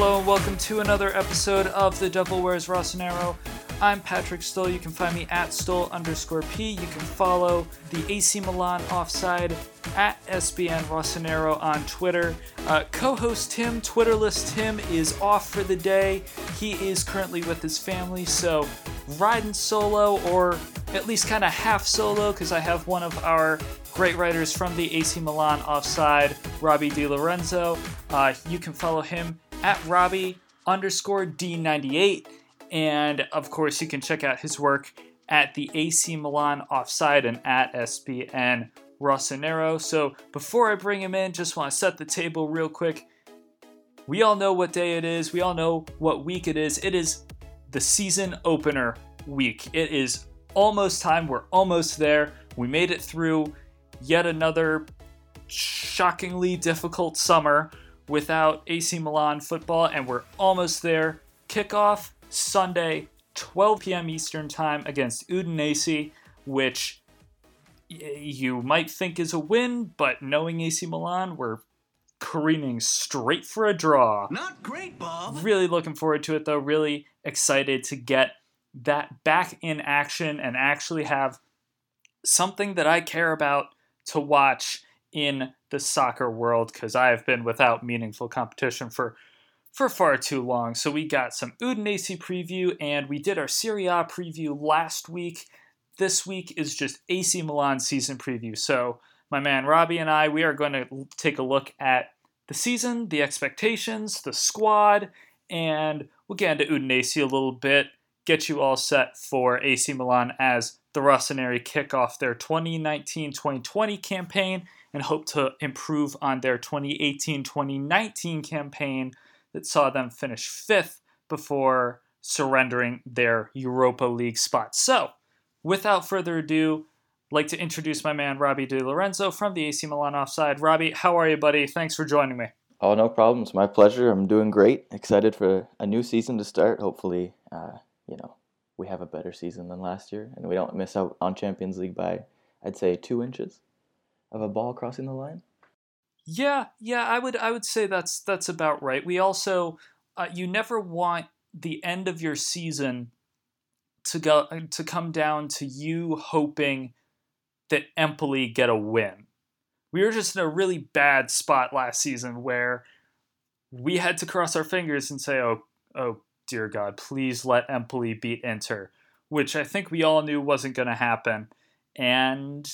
Hello and welcome to another episode of The Devil Wears Rossonero. I'm Patrick Stoll. You can find me at Stoll underscore P. You can follow the AC Milan offside at SBN Rossonero on Twitter. Uh, co-host Tim, Twitterless Tim, is off for the day. He is currently with his family, so riding solo or at least kind of half solo because I have one of our great writers from the AC Milan offside, Robbie Di Lorenzo. Uh, you can follow him at Robbie underscore D98. And of course, you can check out his work at the AC Milan offside and at SBN Rossonero. So before I bring him in, just want to set the table real quick. We all know what day it is, we all know what week it is. It is the season opener week. It is almost time. We're almost there. We made it through yet another shockingly difficult summer without AC Milan football, and we're almost there. Kickoff Sunday, 12 p.m. Eastern Time against Udinese, which you might think is a win, but knowing AC Milan, we're careening straight for a draw. Not great, Bob. Really looking forward to it, though. Really excited to get that back in action and actually have something that I care about to watch in the soccer world because I have been without meaningful competition for for far too long. So we got some Udinese preview and we did our Serie A preview last week. This week is just AC Milan season preview. So my man Robbie and I, we are going to take a look at the season, the expectations, the squad, and we'll get into Udinese a little bit, get you all set for AC Milan as the Rossoneri kick off their 2019-2020 campaign and hope to improve on their 2018-2019 campaign that saw them finish fifth before surrendering their Europa League spot. So, without further ado, I'd like to introduce my man Robbie Di Lorenzo from the AC Milan Offside. Robbie, how are you, buddy? Thanks for joining me. Oh, no problems. My pleasure. I'm doing great. Excited for a new season to start. Hopefully, uh, you know, we have a better season than last year and we don't miss out on Champions League by, I'd say, two inches of a ball crossing the line. Yeah, yeah, I would I would say that's that's about right. We also uh, you never want the end of your season to go to come down to you hoping that Empoli get a win. We were just in a really bad spot last season where we had to cross our fingers and say, "Oh, oh dear God, please let Empoli beat Inter," which I think we all knew wasn't going to happen. And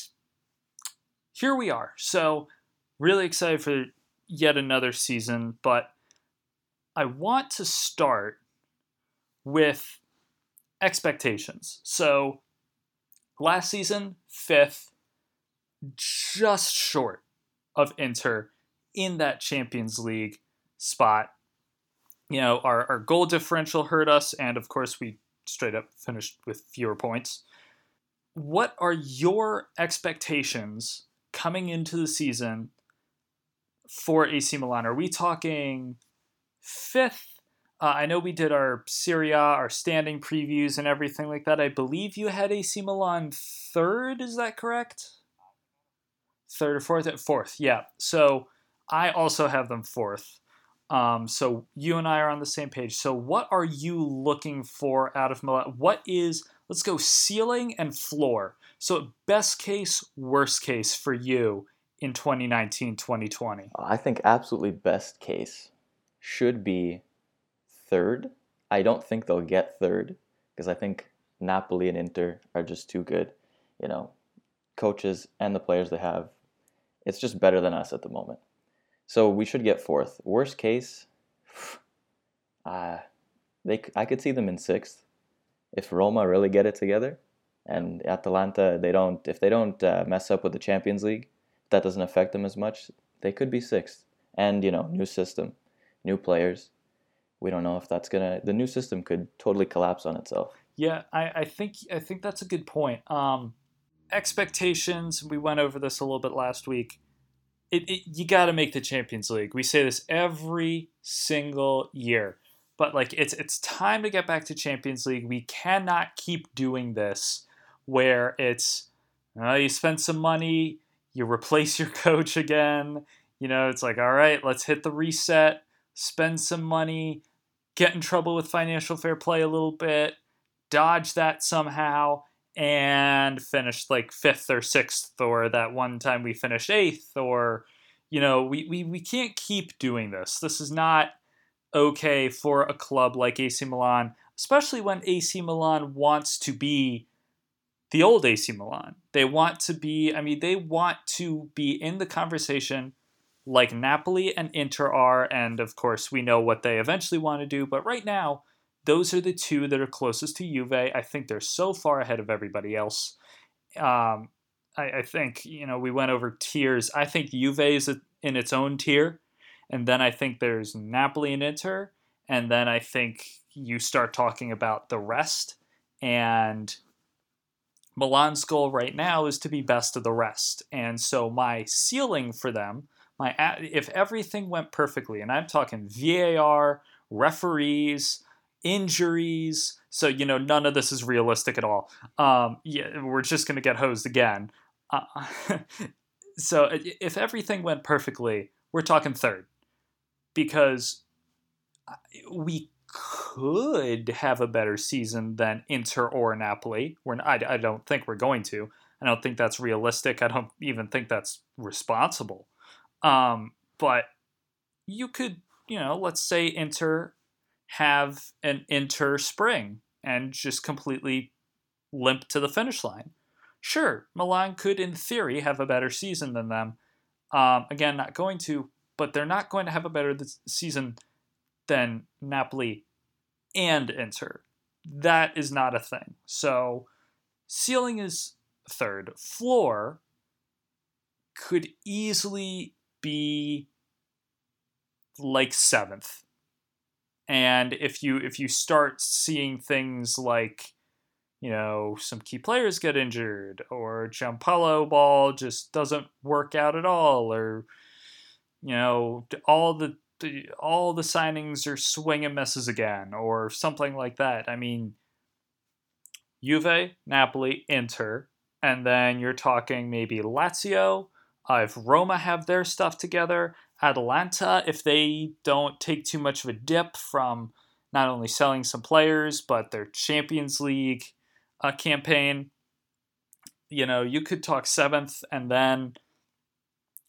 here we are. So really excited for yet another season, but I want to start with expectations. So last season, fifth, just short of Inter in that Champions League spot. You know, our, our goal differential hurt us, and of course, we straight up finished with fewer points. What are your expectations coming into the season for AC Milan? Are we talking fifth? Uh, I know we did our Serie A, our standing previews, and everything like that. I believe you had AC Milan third. Is that correct? Third or fourth? Fourth, yeah. So I also have them fourth. Um, so you and I are on the same page. So what are you looking for out of Milan? What is let's go ceiling and floor. So best case, worst case for you in 2019 2020? I think absolutely best case should be third. I don't think they'll get third because I think Napoli and Inter are just too good. You know, coaches and the players they have, it's just better than us at the moment. So we should get fourth. Worst case, uh, they I could see them in sixth if Roma really get it together, and Atalanta they don't if they don't uh, mess up with the Champions League, that doesn't affect them as much. They could be sixth, and you know, new system, new players. We don't know if that's gonna. The new system could totally collapse on itself. Yeah, I, I think I think that's a good point. Um, expectations. We went over this a little bit last week. It, it you got to make the Champions League. We say this every single year, but like it's it's time to get back to Champions League. We cannot keep doing this where it's uh, you spend some money, you replace your coach again. You know, it's like, all right, let's hit the reset. spend some money, get in trouble with financial fair play a little bit, dodge that somehow, and finish like fifth or sixth, or that one time we finished eighth, or you know, we, we, we can't keep doing this. This is not okay for a club like AC Milan, especially when AC Milan wants to be the old AC Milan. They want to be, I mean, they want to be in the conversation like Napoli and Inter are, and of course, we know what they eventually want to do, but right now, those are the two that are closest to Juve. I think they're so far ahead of everybody else. Um, I, I, think, you know, we went over tiers. I think Juve is a, in its own tier, and then I think there's Napoli and Inter, and then I think you start talking about the rest, and Milan's goal right now is to be best of the rest. And so my ceiling for them my if everything went perfectly, and I'm talking VAR, referees, injuries. So you know none of this is realistic at all. Um, yeah, we're just gonna get hosed again. Uh, so if everything went perfectly, we're talking third, because we could have a better season than Inter or Napoli. We're I, I don't think we're going to. I don't think that's realistic. I don't even think that's responsible. Um, but you could, you know, let's say Inter have an Inter spring and just completely limp to the finish line. Sure, Milan could, in theory, have a better season than them. Um, again, not going to, but they're not going to have a better season than Napoli and Inter. That is not a thing. So, ceiling is third. Floor could easily be like seventh. And if you if you start seeing things like, you know, some key players get injured, or Giampaolo ball just doesn't work out at all, or you know, all the, all the signings are swing and misses again, or something like that. I mean, Juve, Napoli, Inter, and then you're talking maybe Lazio, if Roma have their stuff together, Atalanta, if they don't take too much of a dip from not only selling some players, but their Champions League uh, campaign, you know, you could talk seventh, and then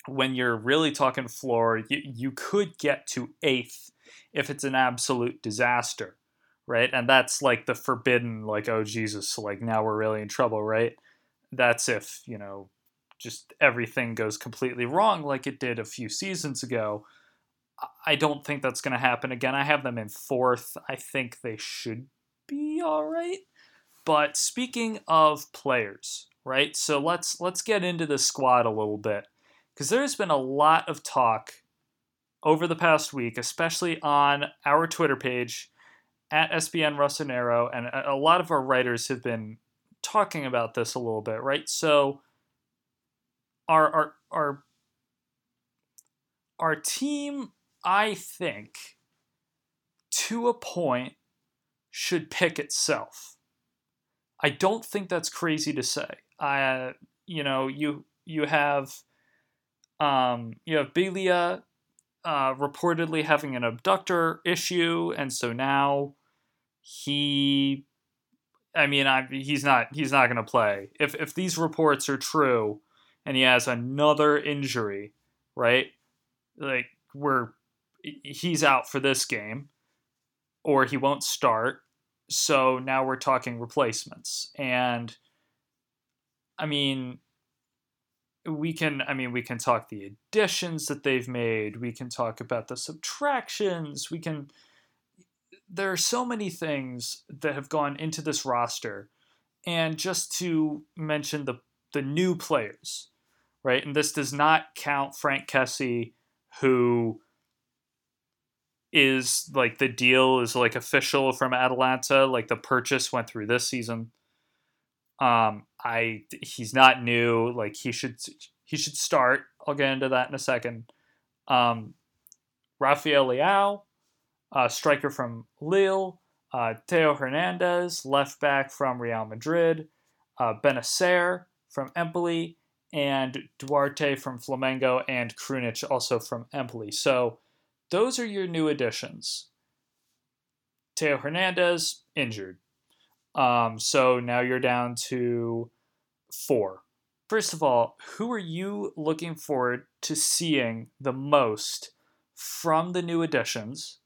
when you're really talking floor, you, you could get to eighth if it's an absolute disaster, right? And that's like the forbidden, like, oh, Jesus, like now we're really in trouble, right? That's if, you know, just everything goes completely wrong like it did a few seasons ago. I don't think that's going to happen again. I have them in fourth. I think they should be all right. But speaking of players, right? So let's let's get into the squad a little bit because there's been a lot of talk over the past week, especially on our Twitter page at SBN Rossonero, and a lot of our writers have been talking about this a little bit, right? So our our our our team, I think, to a point, should pick itself. I don't think that's crazy to say. I, you know, you you have, um, you have Biglia uh, reportedly having an abductor issue, and so now he, I mean, I he's not he's not going to play. If if these reports are true, and he has another injury, right? Like we're he's out for this game or he won't start. So now we're talking replacements. And I mean we can I mean we can talk the additions that they've made, we can talk about the subtractions, we can there are so many things that have gone into this roster. And just to mention the the new players, right? And this does not count frank Kessie, who is like the deal is like official from Atalanta, like the purchase went through this season. Um, I he's not new, like he should he should start. I'll get into that in a second. Um, Rafael Leao, uh, striker from Lille, uh, Theo Hernandez, left back from Real Madrid, uh, Bennacer from Empoli, and Duarte from Flamengo and Krunic also from Empoli. So those are your new additions. Theo Hernandez injured. Um, so now you're down to four. First of all, who are you looking forward to seeing the most from the new additions?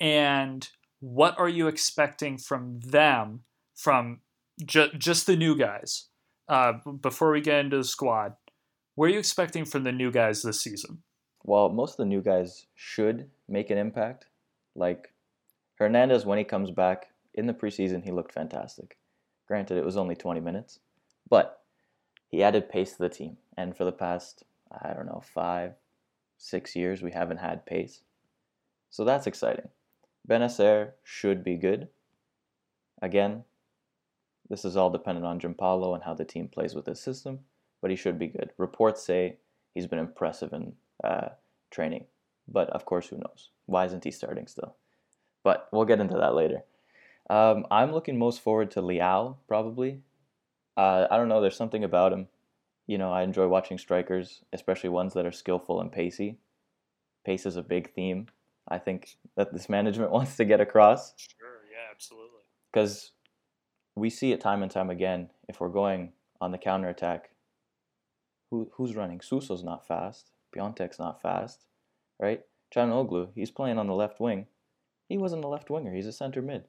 And what are you expecting from them, from ju- just the new guys? Uh, before we get into the squad, what are you expecting from the new guys this season? Well, most of the new guys should make an impact. Like Hernandez, when he comes back in the preseason, he looked fantastic. Granted, it was only 20 minutes, but he added pace to the team. And for the past, I don't know, five, six years, we haven't had pace. So that's exciting. Bennacer should be good. Again, this is all dependent on Giampaolo and how the team plays with his system, but he should be good. Reports say he's been impressive in uh, training. But of course, who knows? Why isn't he starting still? But we'll get into that later. Um, I'm looking most forward to Leao, probably. Uh, I don't know, there's something about him. You know, I enjoy watching strikers, especially ones that are skillful and pacey. Pace is a big theme, I think, that this management wants to get across. Sure, yeah, absolutely. Because we see it time and time again. If we're going on the counter attack, who, who's running? Suso's not fast. Piatek's not fast, right? Calhanoglu, he's playing on the left wing. He wasn't a left winger. He's a center mid.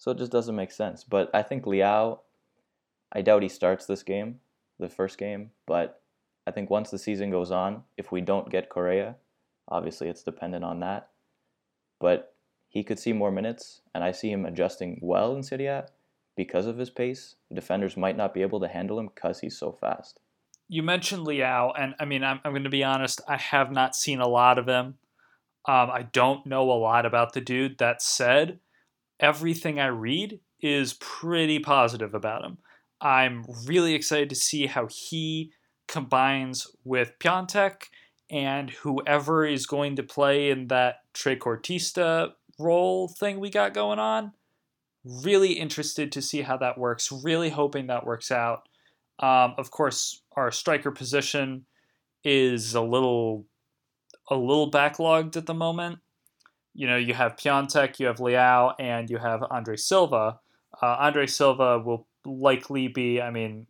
So it just doesn't make sense. But I think Leao, I doubt he starts this game, the first game. But I think once the season goes on, if we don't get Correa, obviously it's dependent on that. But he could see more minutes, and I see him adjusting well in Serie A because of his pace. Defenders might not be able to handle him because he's so fast you mentioned Leao, and I mean, I'm, I'm going to be honest, I have not seen a lot of him. Um, I don't know a lot about the dude. That said, everything I read is pretty positive about him. I'm really excited to see how he combines with Piatek and whoever is going to play in that trequartista role thing we got going on. Really interested to see how that works. Really hoping that works out. Um, of course, our striker position is a little a little backlogged at the moment. You know, you have Piatek, you have Leao, and you have Andre Silva. Uh, Andre Silva will likely be, I mean,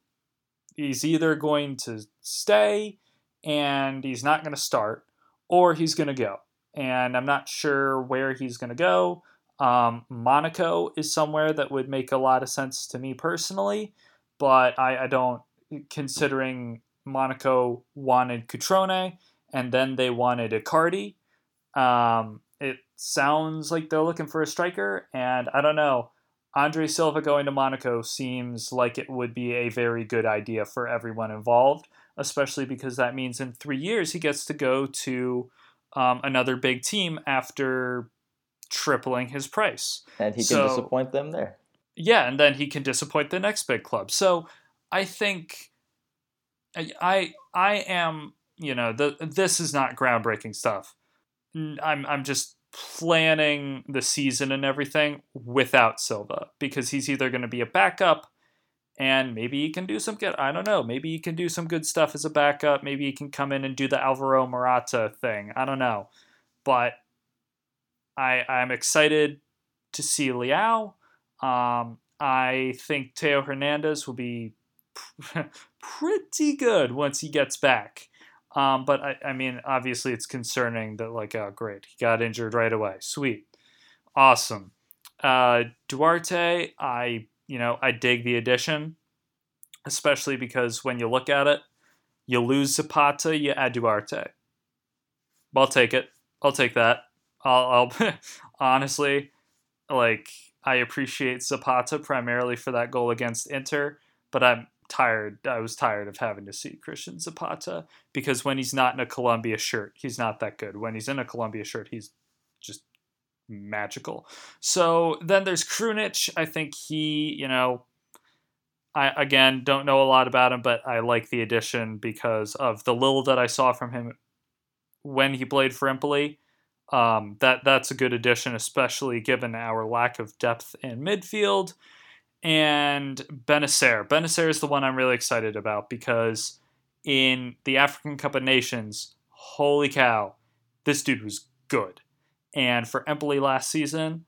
he's either going to stay and he's not going to start, or he's going to go. And I'm not sure where he's going to go. Um, Monaco is somewhere that would make a lot of sense to me personally but I, I don't, considering Monaco wanted Cutrone and then they wanted Icardi. Um, sounds like they're looking for a striker, and I don't know. Andre Silva going to Monaco seems like it would be a very good idea for everyone involved, especially because that means in three years he gets to go to um, another big team after tripling his price. And he can so, disappoint them there. Yeah, and then he can disappoint the next big club. So I think I I am you know the this is not groundbreaking stuff. I'm I'm just planning the season and everything without Silva because he's either going to be a backup and maybe he can do some good I don't know, maybe he can do some good stuff as a backup, maybe he can come in and do the Alvaro Morata thing. I don't know. But I I'm excited to see Leao. Um, I think Theo Hernandez will be pretty good once he gets back. Um, but I, I mean, obviously, it's concerning that, like, oh, great, he got injured right away. Sweet. Awesome. Uh, Duarte, I, you know, I dig the addition, especially because when you look at it, you lose Zapata, you add Duarte. I'll take it. I'll take that. I'll, I'll honestly, like, I appreciate Zapata primarily for that goal against Inter, but I'm tired. I was tired of having to see Christian Zapata because when he's not in a Colombia shirt, he's not that good. When he's in a Colombia shirt, he's just magical. So then there's Krunic. I think he, you know, I again don't know a lot about him, but I like the addition because of the little that I saw from him when he played for Empoli. Um, that that's a good addition, especially given our lack of depth in midfield. And Bennacer. Bennacer is the one I'm really excited about because in the African Cup of Nations, holy cow, this dude was good. And for Empoli last season,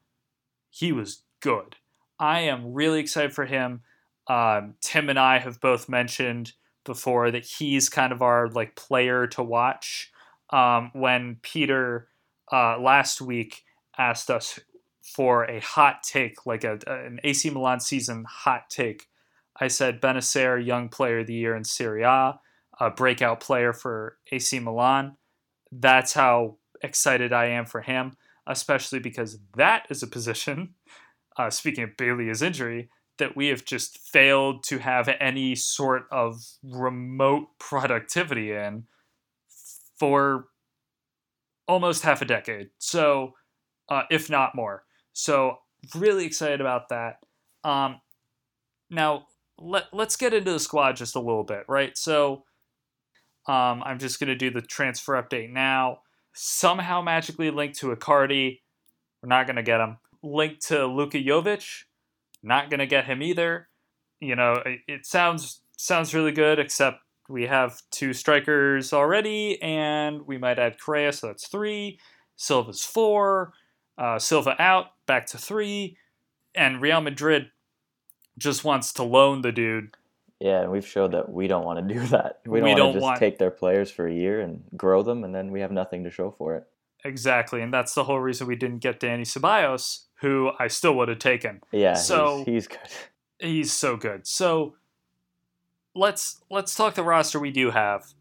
he was good. I am really excited for him. Um, Tim and I have both mentioned before that he's kind of our like player to watch. Um, when Peter uh, last week asked us for a hot take, like a, an AC Milan season hot take, I said Bennacer, young player of the year in Serie A, a breakout player for AC Milan. That's how excited I am for him, especially because that is a position, uh, speaking of Biglia's injury, that we have just failed to have any sort of remote productivity in for almost half a decade. So, uh, if not more. So, really excited about that. Um, now, let, let's get into the squad just a little bit, right? So, um, I'm just to do the transfer update now. Somehow magically linked to Icardi. We're not to get him. Linked to Luka Jovic. Not to get him either. You know, it, it sounds sounds really good, except we have two strikers already, and we might add Correa, so that's three. Silva's four. Uh, Silva out, back to three. And Real Madrid just wants to loan the dude yeah, and we've showed that we don't want to do that. We don't, we don't want to just want... take their players for a year and grow them, and then we have nothing to show for it. Exactly, and that's the whole reason we didn't get Danny Ceballos, who I still would have taken. Yeah, so he's, he's good. He's so good. So let's let's talk the roster we do have.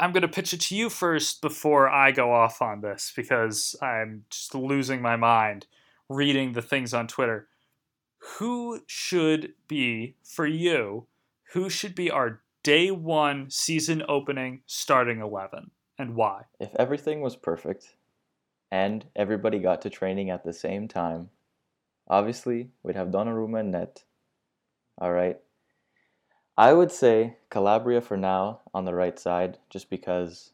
I'm going to pitch it to you first before I go off on this because I'm just losing my mind reading the things on Twitter who should be for you? Who should be our day one season opening starting eleven, and why? If everything was perfect, and everybody got to training at the same time, obviously we'd have Donnarumma and net. All right. I would say Calabria for now on the right side, just because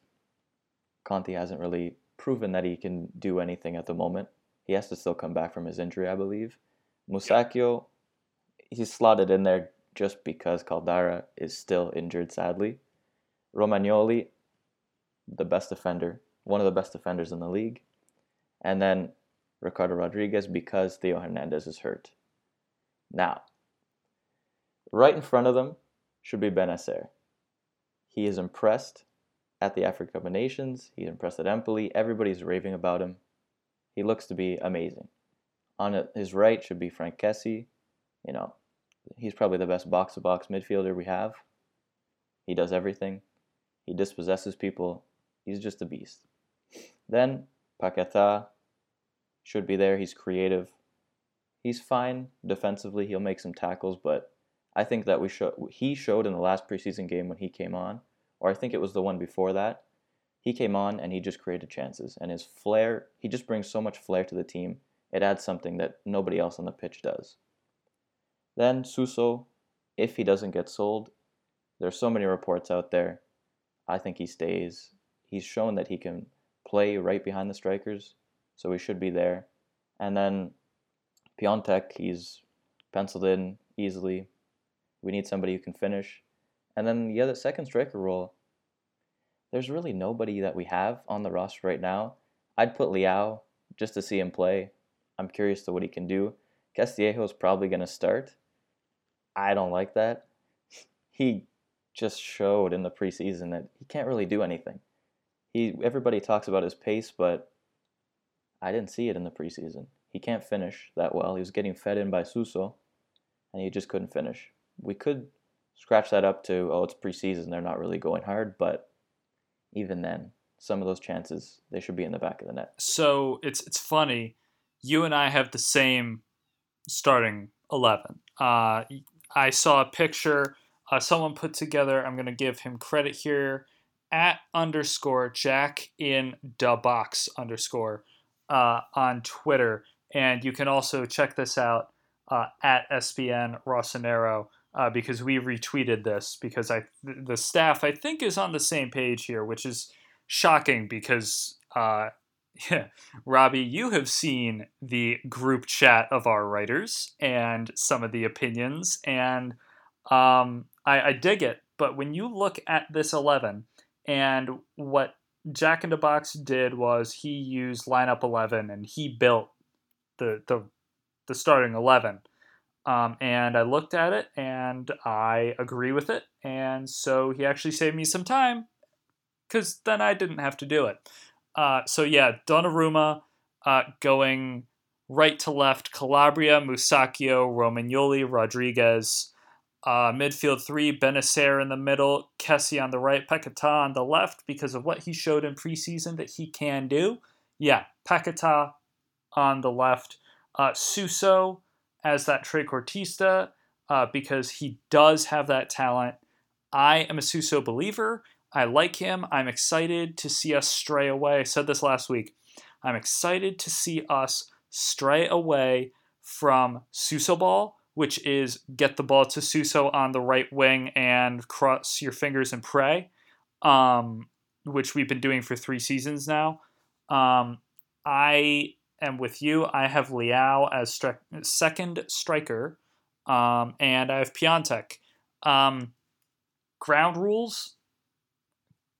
Conti hasn't really proven that he can do anything at the moment. He has to still come back from his injury, I believe. Musacchio, he's slotted in there just because Caldara is still injured, sadly. Romagnoli, the best defender, one of the best defenders in the league. And then Ricardo Rodriguez because Theo Hernandez is hurt. Now, right in front of them should be Bennacer. He is impressed at the Africa of Nations. He's impressed at Empoli. Everybody's raving about him. He looks to be amazing. On his right should be Frank Kessie. You know, he's probably the best box to box midfielder we have. He does everything. He dispossesses people. He's just a beast. Then Paqueta should be there. He's creative. He's fine defensively. He'll make some tackles, but I think that we show, he showed in the last preseason game when he came on, or I think it was the one before that. He came on and he just created chances, and his flair. He just brings so much flair to the team it adds something that nobody else on the pitch does. Then Suso, if he doesn't get sold, there's so many reports out there. I think he stays. He's shown that he can play right behind the strikers, so he should be there. And then Piątek, he's penciled in easily. We need somebody who can finish. And then the other second striker role, there's really nobody that we have on the roster right now. I'd put Leao just to see him play. I'm curious to what he can do. Castillejo is probably going to start. I don't like that. He just showed in the preseason that he can't really do anything. He everybody talks about his pace, but I didn't see it in the preseason. He can't finish that well. He was getting fed in by Suso, and he just couldn't finish. We could scratch that up to oh, it's preseason. They're not really going hard, but even then, some of those chances they should be in the back of the net. So it's it's funny you and I have the same starting 11. Uh, I saw a picture uh, someone put together. I'm going to give him credit here at underscore Jack in the box underscore uh, on Twitter. And you can also check this out uh, at SBN Rossonero uh, because we retweeted this because I the staff I think is on the same page here, which is shocking because uh, yeah. Robbie, you have seen the group chat of our writers and some of the opinions, and um, I, I dig it. But when you look at this 11 and what Jack in the Box did was he used lineup 11 and he built the the the starting 11. Um, and I looked at it and I agree with it. And so he actually saved me some time because then I didn't have to do it. Uh, so yeah, Donnarumma uh, going right to left, Calabria, Musacchio, Romagnoli, Rodriguez. Uh, midfield three, Bennacer in the middle, Kessie on the right, Paquetá on the left because of what he showed in preseason that he can do. Yeah, Paquetá on the left, uh, Suso as that trequartista uh, because he does have that talent. I am a Suso believer. I like him. I'm excited to see us stray away. I said this last week. I'm excited to see us stray away from Suso ball which is get the ball to Suso on the right wing and cross your fingers and pray, um, which we've been doing for three seasons now. Um, I am with you. I have Leao as stri- second striker, um, and I have Piatek. Um, ground rules.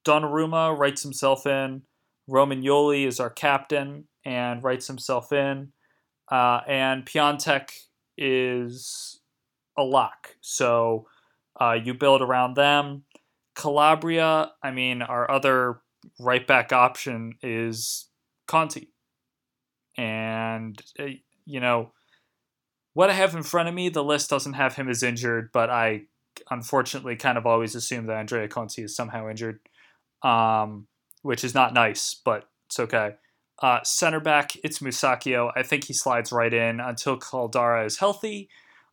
Donnarumma writes himself in. Roman Romagnoli is our captain and writes himself in. Uh, and Piatek is a lock. So uh, you build around them. Calabria, I mean, our other right back option is Conti. And, uh, you know, what I have in front of me, the list doesn't have him as injured, but I unfortunately kind of always assume that Andrea Conti is somehow injured, um, which is not nice, but it's okay. Uh, center back, it's Musacchio. I think he slides right in until Caldara is healthy.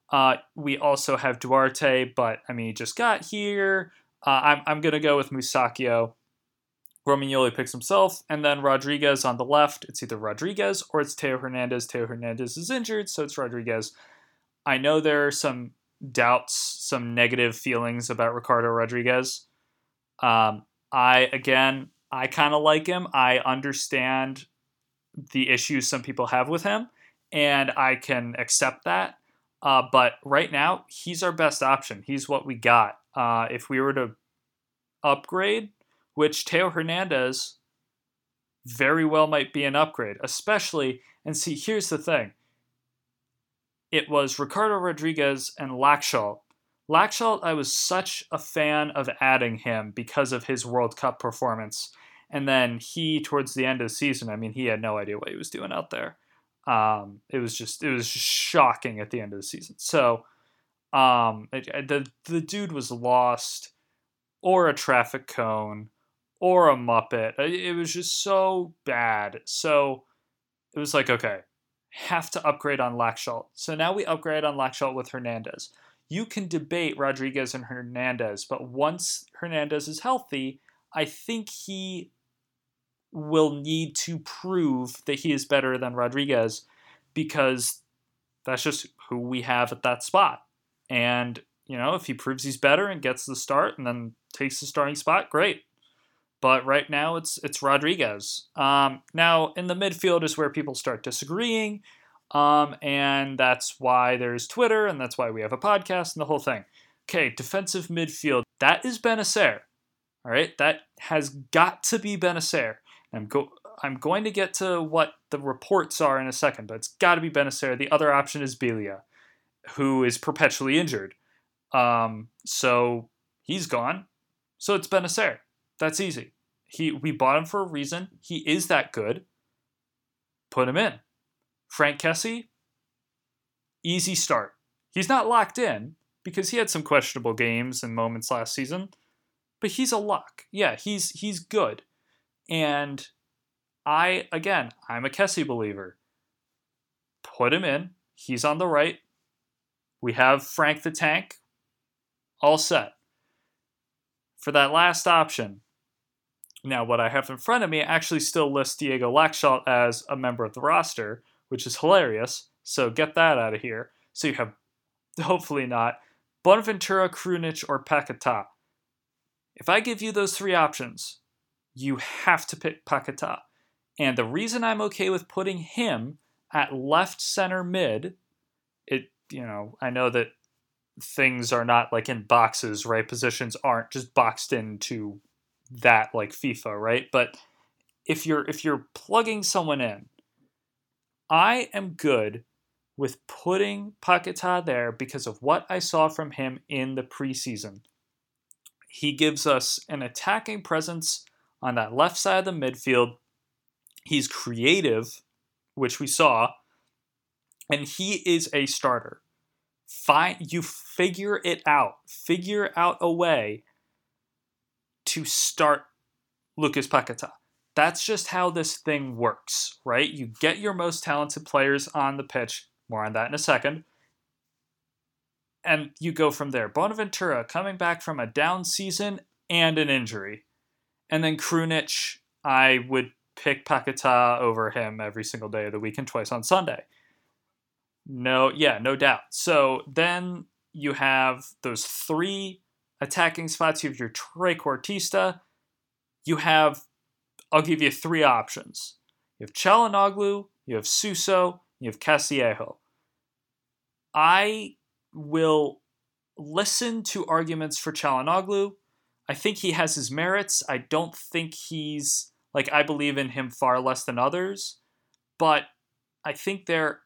Uh, we also have Duarte, but I mean, he just got here. Uh, I'm, I'm going to go with Musacchio. Romagnoli picks himself, and then Rodriguez on the left. It's either Rodriguez or it's Theo Hernandez. Theo Hernandez is injured, so it's Rodriguez. I know there are some doubts, some negative feelings about Ricardo Rodriguez. Um, I, again, I kind of like him. I understand the issues some people have with him, and I can accept that. Uh, but right now, he's our best option. He's what we got. Uh, if we were to upgrade, which Theo Hernandez very well might be an upgrade, especially, and see, here's the thing it was Ricardo Rodriguez and Laxalt. Laxalt, I was such a fan of adding him because of his World Cup performance. And then he, towards the end of the season, I mean, he had no idea what he was doing out there. Um, it was just, it was just shocking at the end of the season. So, um, the the dude was lost, or a traffic cone, or a muppet. It was just so bad. So, it was like, okay, have to upgrade on Laxalt. So now we upgrade on Laxalt with Hernandez. You can debate Rodriguez and Hernandez, but once Hernandez is healthy, I think he will need to prove that he is better than Rodriguez because that's just who we have at that spot. And, you know, if he proves he's better and gets the start and then takes the starting spot, great. But right now it's it's Rodriguez. Um, now in the midfield is where people start disagreeing. Um, and that's why there's Twitter and that's why we have a podcast and the whole thing. Okay, defensive midfield. That is Bennacer. All right, that has got to be Bennacer. I'm go I'm going to get to what the reports are in a second, but it's got to be Bennacer. The other option is Biglia, who is perpetually injured. Um, so he's gone. So it's Bennacer. That's easy. He we bought him for a reason. He is that good. Put him in. Frank Kessie, easy start. He's not locked in because he had some questionable games and moments last season, but he's a lock. Yeah, he's he's good. And I, again, I'm a Kessie believer. Put him in. He's on the right. We have Frank the Tank. All set. For that last option, now what I have in front of me actually still lists Diego Laxalt as a member of the roster, which is hilarious. So get that out of here. So you have, hopefully not, Bonaventura, Krunic, or Paquetá. If I give you those three options, you have to pick Paquetá. And the reason I'm okay with putting him at left center mid, it you know, I know that things are not like in boxes, right? Positions aren't just boxed into that like FIFA, right? But if you're if you're plugging someone in, I am good with putting Paqueta there because of what I saw from him in the preseason. He gives us an attacking presence on that left side of the midfield. He's creative, which we saw, and he is a starter. Find you figure it out. Figure out a way to start Lucas Paqueta. That's just how this thing works, right? You get your most talented players on the pitch. More on that in a second. And you go from there. Bonaventura coming back from a down season and an injury. And then Krunic, I would pick Paqueta over him every single day of the week and twice on Sunday. No, yeah, no doubt. So then you have those three attacking spots. You have your trequartista. You have, I'll give you three options. You have Calhanoglu, you have Suso, you have Castillejo. I will listen to arguments for Calhanoglu. I think he has his merits. I don't think he's like I believe in him far less than others, but I think there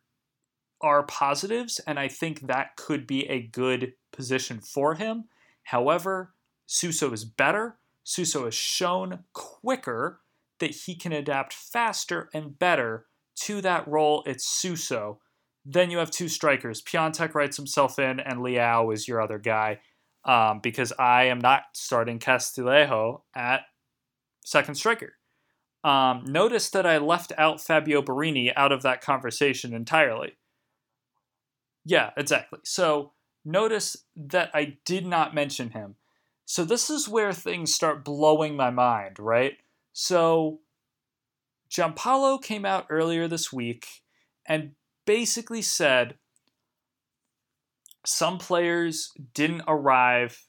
are positives, and I think that could be a good position for him. However, Suso is better. Suso has shown quicker that he can adapt faster and better to that role. It's Suso. Then you have two strikers. Piatek writes himself in, and Leao is your other guy. Um, because I am not starting Castillejo at second striker. Um, notice that I left out Fabio Borini out of that conversation entirely. Yeah, exactly. So notice that I did not mention him. So this is where things start blowing my mind, right? So Giampaolo came out earlier this week and basically said some players didn't arrive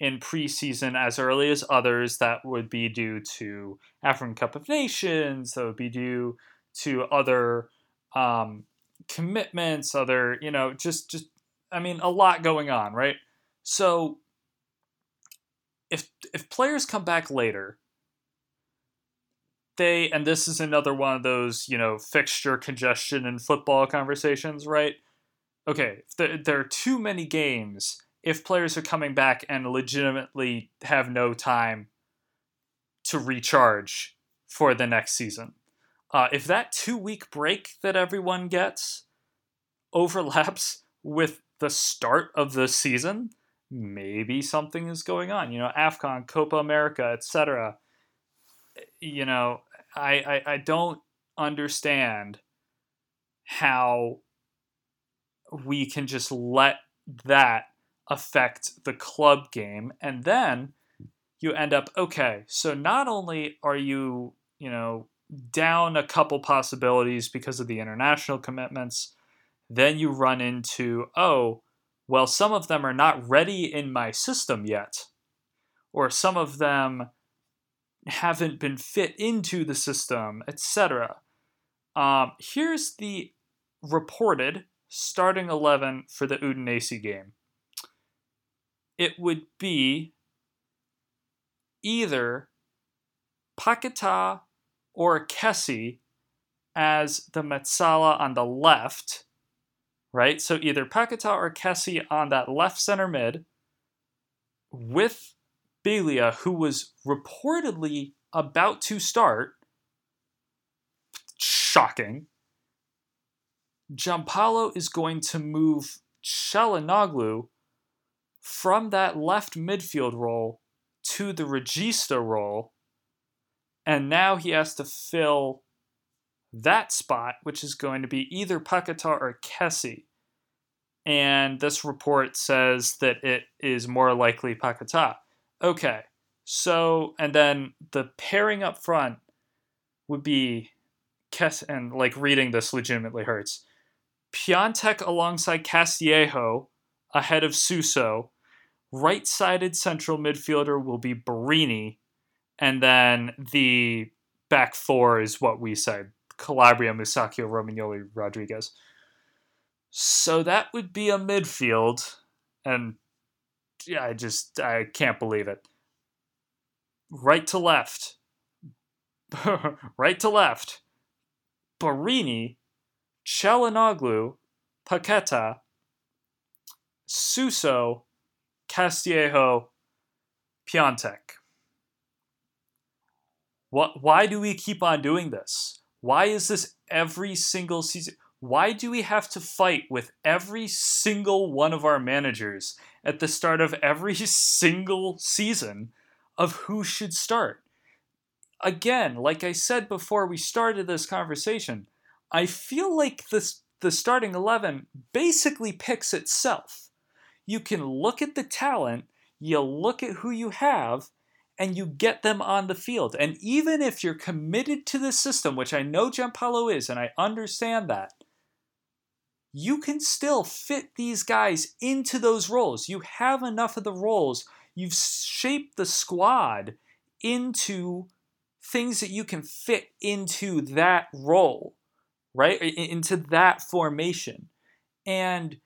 in preseason as early as others. That would be due to African Cup of Nations. That would be due to other um, commitments, other, you know, just just I mean, a lot going on, right? So if if players come back later, they and this is another one of those, you know, fixture congestion and football conversations, right? Okay, there, there are too many games if players are coming back and legitimately have no time to recharge for the next season. Uh, if that two week break that everyone gets overlaps with the start of the season, maybe something is going on. You know, AFCON, Copa America, etc. You know, I, I, I don't understand how we can just let that affect the club game and then you end up okay so not only are you you know down a couple possibilities because of the international commitments. Then you run into, oh, well, some of them are not ready in my system yet, or some of them haven't been fit into the system, etc. Um, here's the reported starting 11 for the Udinese game. It would be either Paqueta or Kessie as the Mezzala on the left, right? So either Paqueta or Kessie on that left center mid with Biglia, who was reportedly about to start. Shocking. Giampaolo is going to move Calhanoglu from that left midfield role to the regista role and now he has to fill that spot, which is going to be either Paqueta or Kessie. And this report says that it is more likely Paqueta. Okay, so, and then the pairing up front would be Kes, and like reading this legitimately hurts. Piatek alongside Castillejo ahead of Suso. Right sided central midfielder will be Borini. and then the back four is what we said Calabria, Musacchio, Romagnoli, Rodriguez. So that would be a midfield. And yeah, I just I can't believe it. right to left, right to left, Borini, Calhanoglu, Paqueta, Suso, Castillejo, Piatek. What, why do we keep on doing this? Why is this every single season? Why do we have to fight with every single one of our managers at the start of every single season of who should start? Again, like I said before we started this conversation, I feel like this the starting 11 basically picks itself. You can look at the talent, you look at who you have, and you get them on the field. And even if you're committed to the system, which I know Giampaolo is, and I understand that, you can still fit these guys into those roles. You have enough of the roles. You've shaped the squad into things that you can fit into that role, right? Into that formation. And,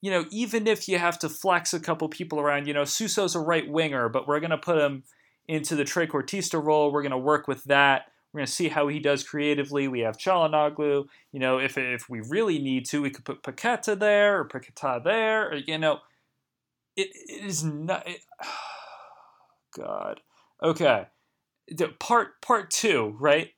you know, even if you have to flex a couple people around, you know, Suso's a right winger, but we're going to put him into the trequartista role. We're going to work with that. We're going to see how he does creatively. We have Calhanoglu. You know, if, if we really need to, we could put Paqueta there or Paqueta there. Or, you know, it, it is not. It, oh, God. Okay. The part part two, right?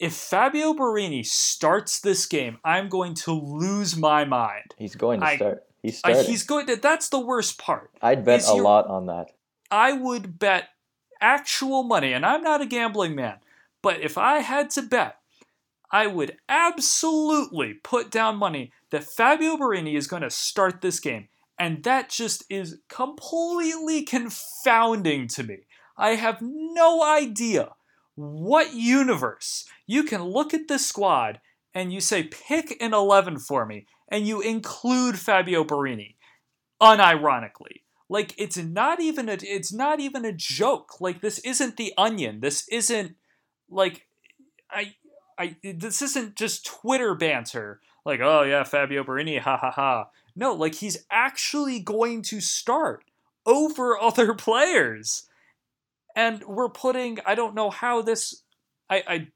If Fabio Borini starts this game, I'm going to lose my mind. He's going to I- start. He's starting. he's going to. That's the worst part. I'd bet a lot on that. I would bet actual money, and I'm not a gambling man, but if I had to bet, I would absolutely put down money that Fabio Borini is going to start this game. And that just is completely confounding to me. I have no idea what universe you can look at this squad and you say, pick an 11 for me, and you include Fabio Borini, unironically. Like it's not even a it's not even a joke. Like this isn't the onion. This isn't like I I this isn't just Twitter banter. Like, oh yeah, Fabio Borini, ha ha ha. No, like he's actually going to start over other players. And we're putting I don't know how this I, I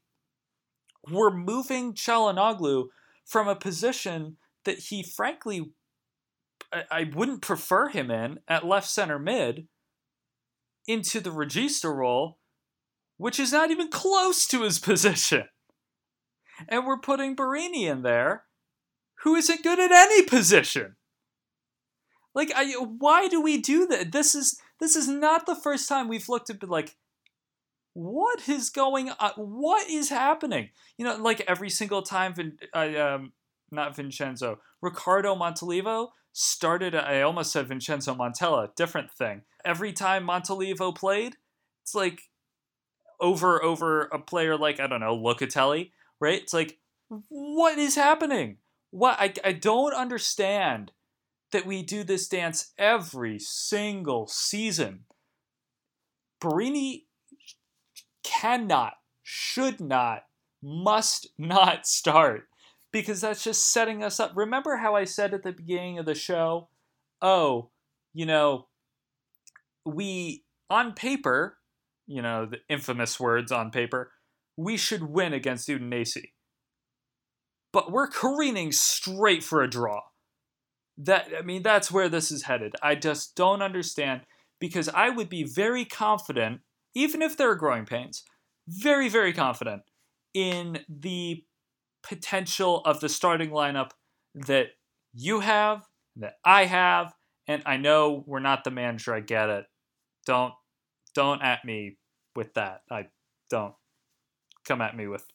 we're moving Calhanoglu from a position that he frankly I, wouldn't prefer him in at left center mid into the regista role, which is not even close to his position. And we're putting Borini in there, who isn't good at any position. Like, I, why do we do that? This is this is not the first time we've looked at like, what is going on? What is happening? You know, like every single time, Vin, uh, um, not Vincenzo, Riccardo Montolivo started. I almost said Vincenzo Montella, different thing. Every time Montolivo played, it's like over over a player like I don't know Locatelli, right? It's like, what is happening? What I I don't understand that we do this dance every single season. Borini cannot, should not, must not start because that's just setting us up. Remember how I said at the beginning of the show, oh, you know, we, on paper, you know, the infamous words on paper, we should win against Udinese. But we're careening straight for a draw. That I mean, that's where this is headed. I just don't understand because I would be very confident, even if there are growing pains, very, very confident in the potential of the starting lineup that you have, that I have, and I know we're not the manager. I get it. Don't don't at me with that. I don't come at me with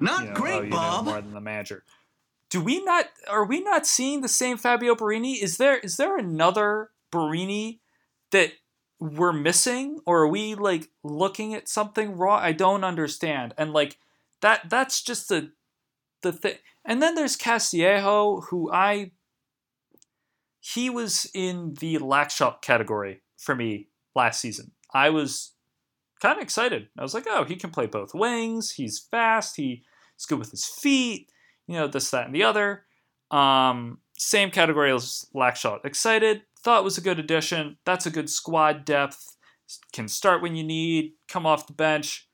Not you know, oh, great, oh, you know Bob. more than the manager. Do we not? Are we not seeing the same Fabio Borini? Is there is there another Borini that we're missing, or are we like looking at something wrong? I don't understand. And like that that's just the the thing. And then there's Castillejo, who I he was in the Laxalt category for me last season. I was kind of excited. I was like, oh, he can play both wings. He's fast. He's good with his feet. You know, this, that, and the other. Um, same category as Laxalt. Excited. Thought was a good addition. That's a good squad depth. can start when you need, come off the bench,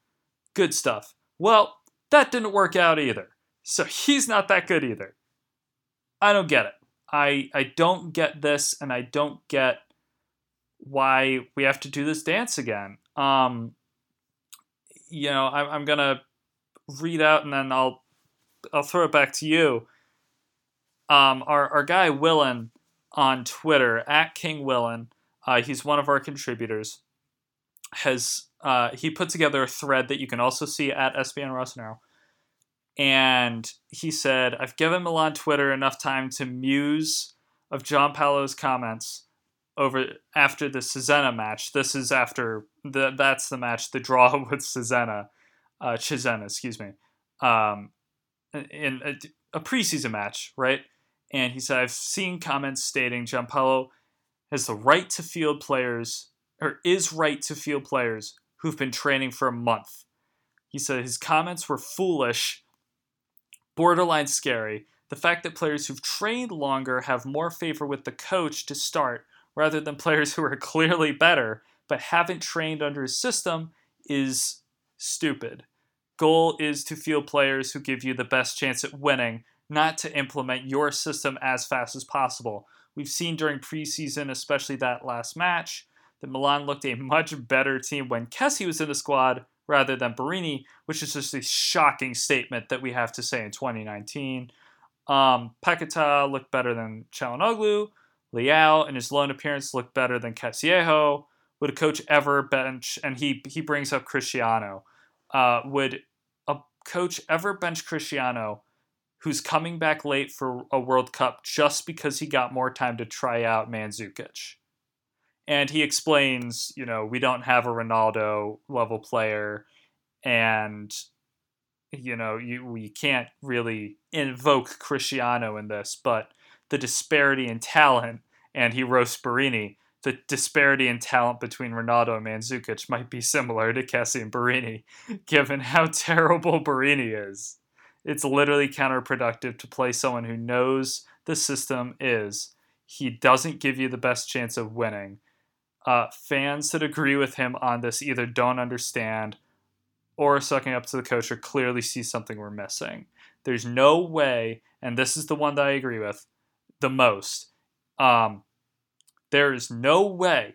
good stuff. Well, that didn't work out either. So he's not that good either. I don't get it. I I don't get this, and I don't get why we have to do this dance again. Um, you know, I, I'm gonna read out, and then I'll I'll throw it back to you. Um, our our guy Willen on Twitter at King Willen, uh, he's one of our contributors. Has uh, he put together a thread that you can also see at SBN Rossonero and he said, I've given Milan Twitter enough time to muse of Giampaolo's comments over after the Cesena match. This is after the that's the match, the draw with Cesena, uh, Cesena, excuse me, um, in a, a, preseason match, right? And he said, I've seen comments stating John Paolo has the right to field players, or is right to field players who've been training for a month. He said his comments were foolish borderline scary. The fact that players who've trained longer have more favor with the coach to start rather than players who are clearly better but haven't trained under his system is stupid. Goal is to field players who give you the best chance at winning, not to implement your system as fast as possible. We've seen during preseason, especially that last match, that Milan looked a much better team when Kessie was in the squad rather than Borini, which is just a shocking statement that we have to say in 2019. Um, Paquetá looked better than Calhanoglu. Leao in his lone appearance looked better than Castillejo. Would a coach ever bench? And he he brings up Cristiano. Uh, would a coach ever bench Cristiano, who's coming back late for a World Cup just because he got more time to try out Mandzukic? And he explains, you know, we don't have a Ronaldo level player, and you know, you we can't really invoke Cristiano in this, but the disparity in talent, and he roasts Borini. The disparity in talent between Ronaldo and Mandzukic might be similar to Kessie and Borini, given how terrible Borini is. It's literally counterproductive to play someone who knows the system is. He doesn't give you the best chance of winning uh, fans that agree with him on this either don't understand or are sucking up to the coach or clearly see something we're missing. There's no way, and this is the one that I agree with the most. Um, there is no way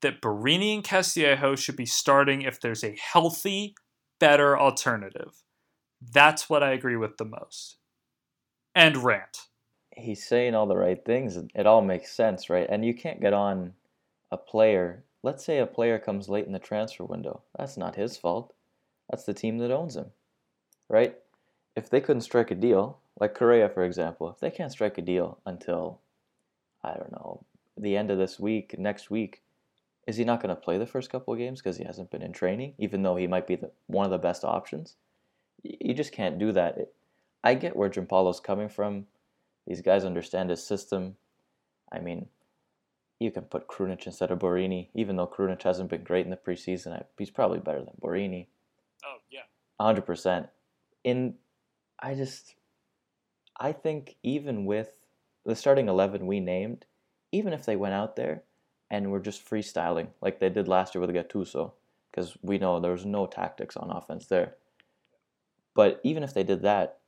that Borini and Castillejo should be starting if there's a healthy, better alternative. That's what I agree with the most. And rant. He's saying all the right things. It all makes sense, right? And you can't get on a player, let's say a player comes late in the transfer window. That's not his fault. That's the team that owns him, right? If they couldn't strike a deal, like Correa, for example, if they can't strike a deal until, I don't know, the end of this week, next week, is he not going to play the first couple of games because he hasn't been in training, even though he might be the, one of the best options? You just can't do that. I get where Giampaolo's coming from. These guys understand his system. I mean, you can put Krunic instead of Borini, even though Krunic hasn't been great in the preseason. He's probably better than Borini. Oh yeah, hundred percent. In, I just, I think even with the starting eleven we named, even if they went out there and were just freestyling like they did last year with Gattuso, because we know there was no tactics on offense there. But even if they did that,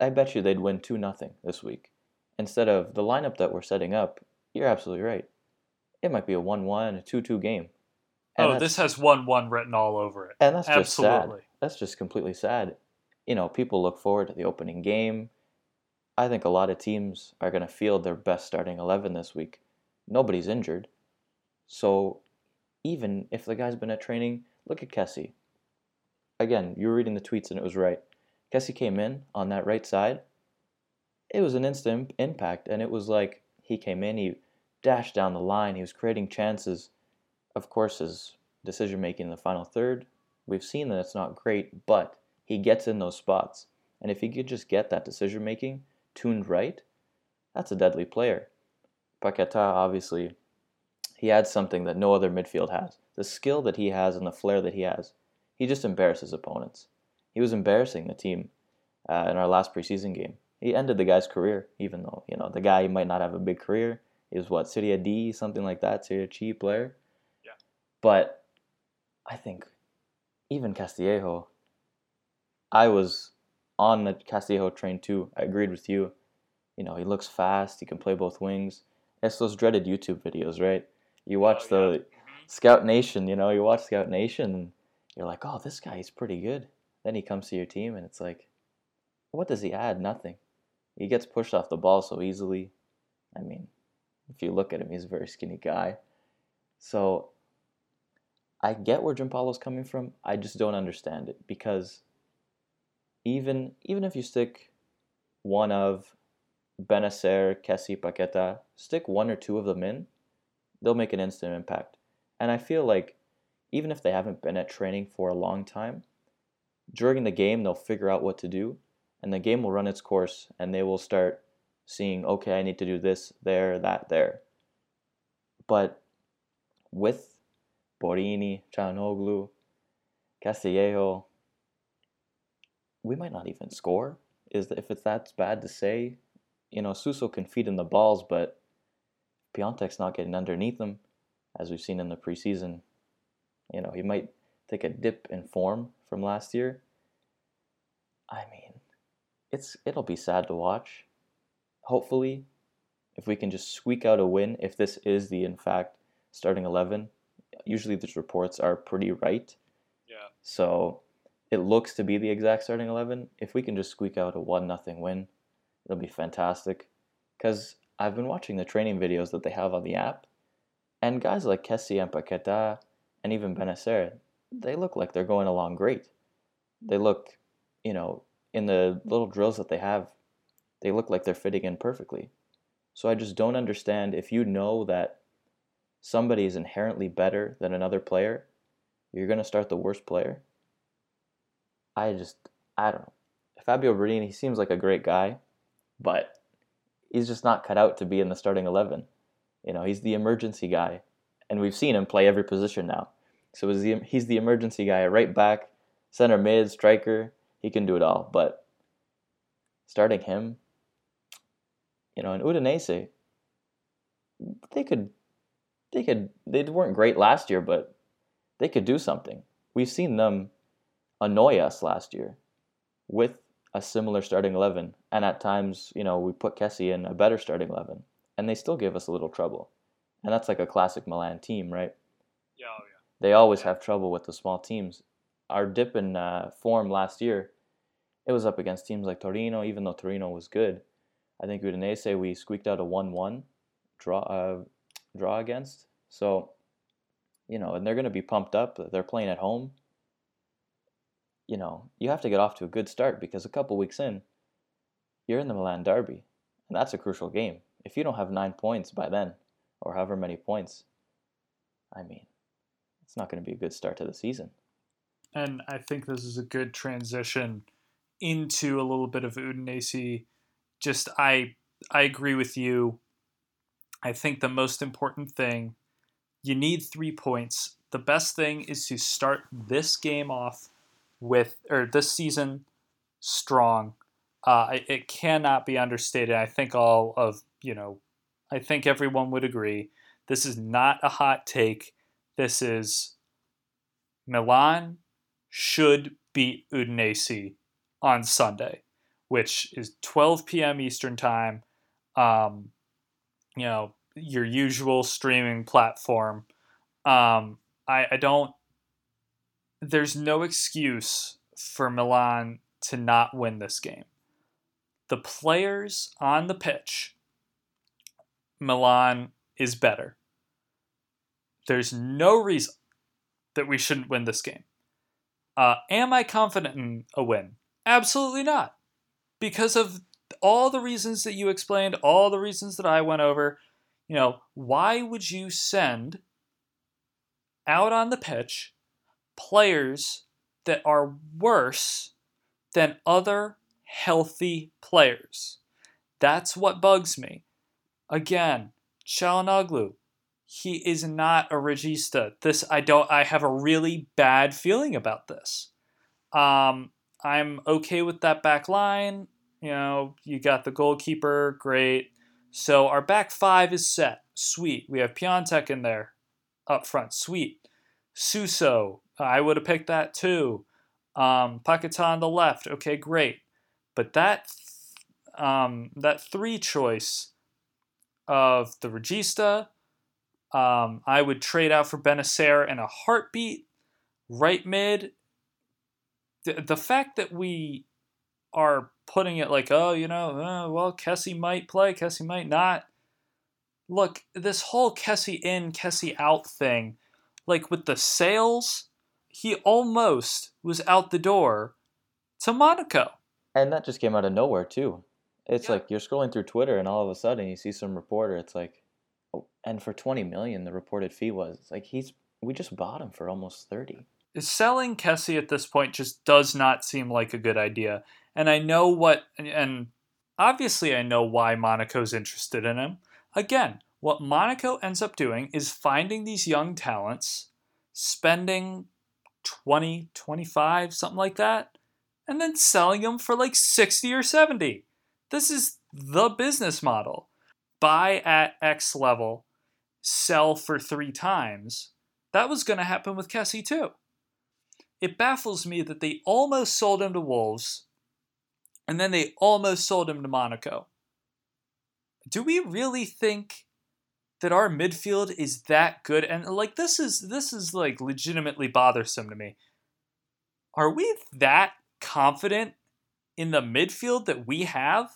I bet you they'd win two nothing this week. Instead of the lineup that we're setting up, you're absolutely right. It might be a 1 1, a 2 2 game. And oh, this has 1 1 written all over it. And that's just absolutely. sad. That's just completely sad. You know, people look forward to the opening game. I think a lot of teams are going to field their best starting 11 this week. Nobody's injured. So even if the guy's been at training, look at Kessie. Again, you were reading the tweets and it was right. Kessie came in on that right side. It was an instant impact, and it was like he came in, he dashed down the line, he was creating chances. Of course, his decision making in the final third, we've seen that it's not great, but he gets in those spots. And if he could just get that decision making tuned right, that's a deadly player. Paquetá, obviously, he adds something that no other midfield has. The skill that he has and the flair that he has, he just embarrasses opponents. He was embarrassing the team uh, in our last preseason game he ended the guy's career, even though you know the guy might not have a big career. He was what Serie D, something like that, Serie C player. Yeah. But I think even Castillejo, I was on the Castillejo train too. I agreed with you. You know, he looks fast. He can play both wings. It's those dreaded YouTube videos, right? You oh, watch Oh, yeah. the Scout Nation. You know, you watch Scout Nation, and you're like, oh, this guy is pretty good. Then he comes to your team, and it's like, what does he add? Nothing. He gets pushed off the ball so easily. I mean, if you look at him, he's a very skinny guy. So I get where Giampaolo's coming from. I just don't understand it because even even if you stick one of Bennacer, Kessie, Paqueta, stick one or two of them in, they'll make an instant impact. And I feel like even if they haven't been at training for a long time, during the game they'll figure out what to do and the game will run its course and they will start seeing, okay, I need to do this, there, that, there. But with Borini, Chanoglu, Castillejo, we might not even score. Is if it's that bad to say, you know, Suso can feed in the balls, but Piontek's not getting underneath him, as we've seen in the preseason. You know, he might take a dip in form from last year. I mean, it's it'll be sad to watch. Hopefully, if we can just squeak out a win, if this is the in fact starting eleven, usually these reports are pretty right. Yeah. So it looks to be the exact starting eleven. If we can just squeak out a one nothing win, it'll be fantastic. Because I've been watching the training videos that they have on the app, and guys like Kessie and Paqueta and even Bennacer, they look like they're going along great. They look, you know, in the little drills that they have, they look like they're fitting in perfectly. So I just don't understand if you know that somebody is inherently better than another player, you're going to start the worst player. I just, I don't know. Fabio Borini, he seems like a great guy, but he's just not cut out to be in the starting 11. You know, he's the emergency guy, and we've seen him play every position now. So he's the emergency guy, right back, center mid, striker. He can do it all. But starting him, you know, in Udinese, they could, they could, they weren't great last year, but they could do something. We've seen them annoy us last year with a similar starting 11. And at times, you know, we put Kessie in a better starting 11, and they still give us a little trouble. And that's like a classic Milan team, right? Yeah, oh yeah. They always have trouble with the small teams. Our dip in uh, form last year, it was up against teams like Torino, even though Torino was good. I think Udinese, we squeaked out a 1 1 draw, uh, draw against. So, you know, and they're going to be pumped up. They're playing at home you know, you have to get off to a good start because a couple weeks in, you're in the Milan Derby, and that's a crucial game. If you don't have nine points by then, or however many points, I mean, it's not going to be a good start to the season. And I think this is a good transition into a little bit of Udinese. Just I I agree with you. I think the most important thing, you need three points. The best thing is to start this game off with or this season strong. Uh, it, it cannot be understated. I think all of you know, I think everyone would agree. This is not a hot take. This is Milan should beat Udinese on Sunday, which is 12 p.m. Eastern time. Um, you know, your usual streaming platform. Um, I, I don't there's no excuse for Milan to not win this game. The players on the pitch, Milan is better. There's no reason that we shouldn't win this game. Uh, am I confident in a win? Absolutely not. Because of all the reasons that you explained, all the reasons that I went over, you know, why would you send out on the pitch players that are worse than other healthy players. That's what bugs me. Again, Calhanoglu, he is not a regista. This I don't I have a really bad feeling about this. Um, I'm okay with that back line. You know, you got the goalkeeper, great. So our back five is set. Sweet. We have Piontek in there up front. Sweet. Suso, I would have picked that too. Um, Paquetá on the left, okay, great. But that um, that three choice of the Regista, um, I would trade out for Bennacer in a heartbeat. Right mid, the, the fact that we are putting it like, oh, you know, uh, well, Kessie might play, Kessie might not. Look, this whole Kessie in, Kessie out thing, like with the sales, he almost was out the door to Monaco. And that just came out of nowhere too. It's Yeah. like you're scrolling through Twitter and all of a sudden you see some reporter. It's like, and for 20 million, the reported fee was. Like he's we just bought him for almost 30. selling Kessie at this point just does not seem like a good idea. And I know what, and obviously I know why Monaco's interested in him. Again, what Monaco ends up doing is finding these young talents, spending 20, 25, something like that, and then selling them for like 60 or 70. This is the business model. Buy at X level, sell for three times. That was going to happen with Kessie too it baffles me that they almost sold him to Wolves and then they almost sold him to Monaco. Do we really think that our midfield is that good and like this is this is like legitimately bothersome to me. Are we that confident in the midfield that we have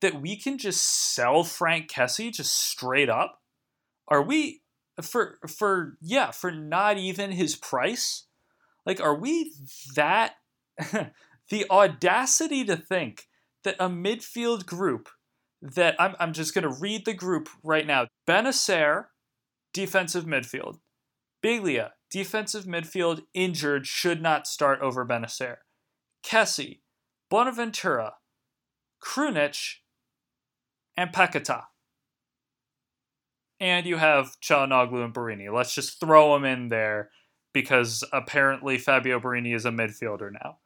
that we can just sell Frank Kessie just straight up? Are we for for yeah, for not even his price? Like, are we that? the audacity to think that a midfield group that I'm, I'm just to read the group right now Bennacer, defensive midfield. Biglia, defensive midfield, injured, should not start over Bennacer. Kessie, Bonaventura, Krunic, and Paquetá. And you have Calhanoglu and Borini. Let's just throw them in there because apparently Fabio Borini is a midfielder now.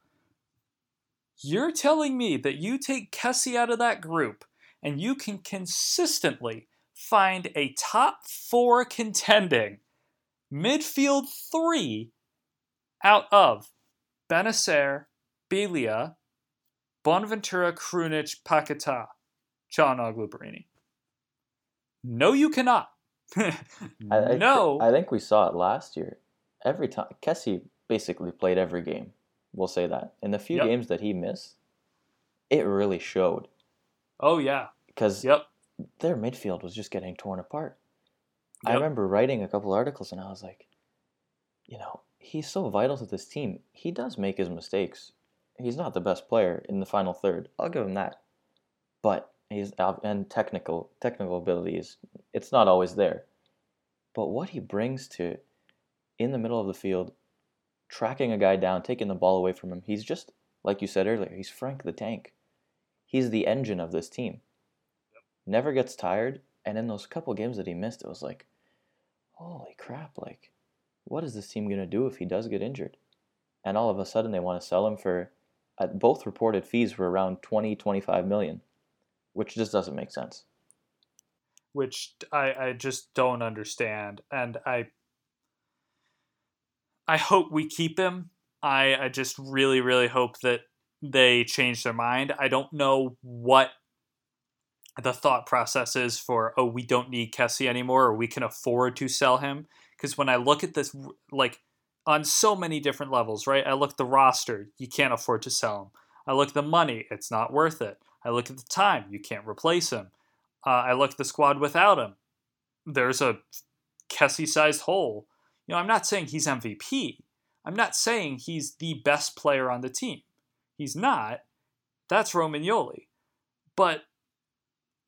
You're telling me that you take Kessie out of that group and you can consistently find a top four contending midfield three out of Bennacer, Biglia, Bonaventura, Krunic, Paquetá, Calhanoglu, Borini. No, you cannot. I, I, no. I think we saw it last year. Every time Kessie basically played every game. We'll say that. In the few Yep. games that he missed, it really showed oh yeah. because Yep. their midfield was just getting torn apart. I remember writing a couple articles and I was like, you know, he's so vital to this team. He does make his mistakes. He's not the best player in the final third. I'll give him that. But he's and technical technical ability is it's not always there. But what he brings to in the middle of the field, tracking a guy down, taking the ball away from him, he's just like you said earlier, he's Frank the Tank. He's the engine of this team. Never gets tired, and in those couple games that he missed, it was like, holy crap, like, what is this team going to do if he does get injured? And all of a sudden, they want to sell him for, both reported fees were around 20, 25 million, which just doesn't make sense. which I, I just don't understand. And I I hope we keep him. I, I just really, really hope that they change their mind. I don't know what the thought process is for, oh, we don't need Kessie anymore or we can afford to sell him. Because when I look at this, like on so many different levels, right? I look the roster, you can't afford to sell him. I look the money, it's not worth it. I look at the time, you can't replace him. Uh, I look at the squad without him. There's a Kessie sized hole. You know, I'm not saying he's MVP. I'm not saying he's the best player on the team. He's not. That's Romagnoli. But